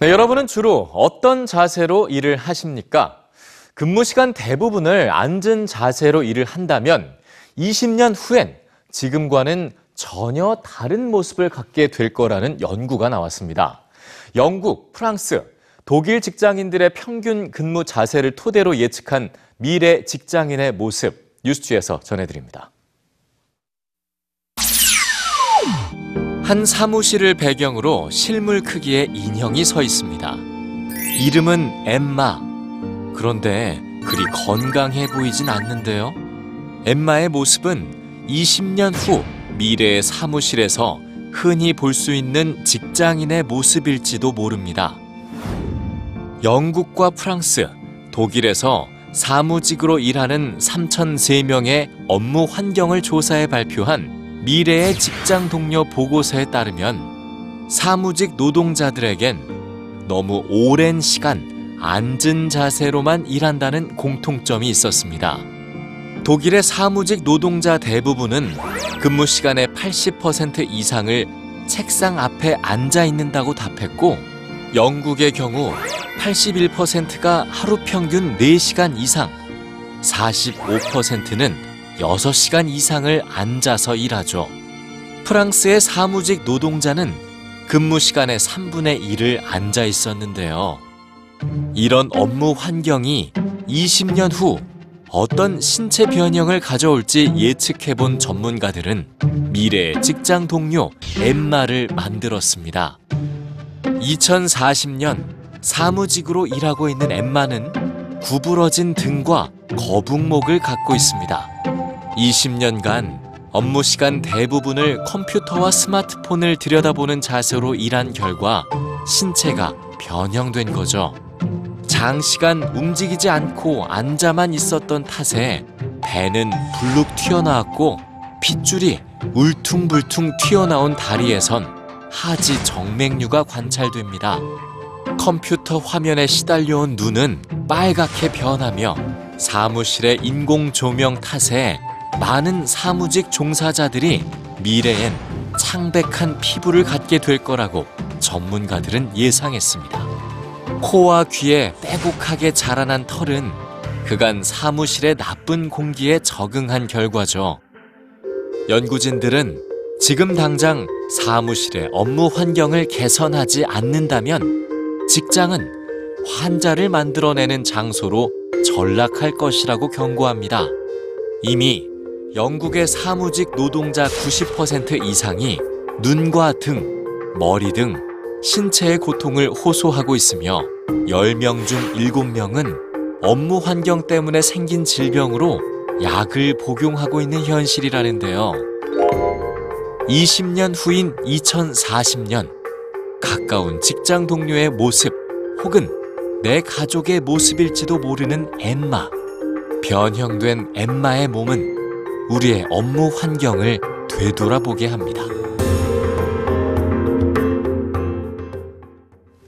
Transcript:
네, 여러분은 주로 어떤 자세로 일을 하십니까? 근무 시간 대부분을 앉은 자세로 일을 한다면 20년 후엔 지금과는 전혀 다른 모습을 갖게 될 거라는 연구가 나왔습니다. 영국, 프랑스, 독일 직장인들의 평균 근무 자세를 토대로 예측한 미래 직장인의 모습 뉴스지에서 전해드립니다. 한 사무실을 배경으로 실물 크기의 인형이 서 있습니다. 이름은 엠마. 그런데 그리 건강해 보이진 않는데요. 엠마의 모습은 20년 후 미래의 사무실에서 흔히 볼 수 있는 직장인의 모습일지도 모릅니다. 영국과 프랑스, 독일에서 사무직으로 일하는 3,003명의 업무 환경을 조사해 발표한 미래의 직장 동료 보고서에 따르면 사무직 노동자들에겐 너무 오랜 시간 앉은 자세로만 일한다는 공통점이 있었습니다. 독일의 사무직 노동자 대부분은 근무 시간의 80% 이상을 책상 앞에 앉아 있는다고 답했고 영국의 경우 81%가 하루 평균 4시간 이상, 45%는 6시간 이상을 앉아서 일하죠. 프랑스의 사무직 노동자는 근무 시간의 3분의 1을 앉아 있었는데요. 이런 업무 환경이 20년 후 어떤 신체 변형을 가져올지 예측해 본 전문가들은 미래의 직장 동료 엠마를 만들었습니다. 2040년 사무직으로 일하고 있는 엠마는 구부러진 등과 거북목을 갖고 있습니다. 20년간 업무 시간 대부분을 컴퓨터와 스마트폰을 들여다보는 자세로 일한 결과 신체가 변형된 거죠. 장시간 움직이지 않고 앉아만 있었던 탓에 배는 불룩 튀어나왔고 핏줄이 울퉁불퉁 튀어나온 다리에선 하지 정맥류가 관찰됩니다. 컴퓨터 화면에 시달려온 눈은 빨갛게 변하며 사무실의 인공 조명 탓에 많은 사무직 종사자들이 미래엔 창백한 피부를 갖게 될 거라고 전문가들은 예상했습니다. 코와 귀에 빼곡하게 자라난 털은 그간 사무실의 나쁜 공기에 적응한 결과죠. 연구진들은 지금 당장 사무실의 업무 환경을 개선하지 않는다면 직장은 환자를 만들어내는 장소로 전락할 것이라고 경고합니다. 이미 영국의 사무직 노동자 90% 이상이 눈과 등, 머리 등 신체의 고통을 호소하고 있으며 10명 중 7명은 업무 환경 때문에 생긴 질병으로 약을 복용하고 있는 현실이라는데요. 20년 후인 2040년 가까운 직장 동료의 모습 혹은 내 가족의 모습일지도 모르는 엠마. 변형된 엠마의 몸은 우리의 업무 환경을 되돌아보게 합니다.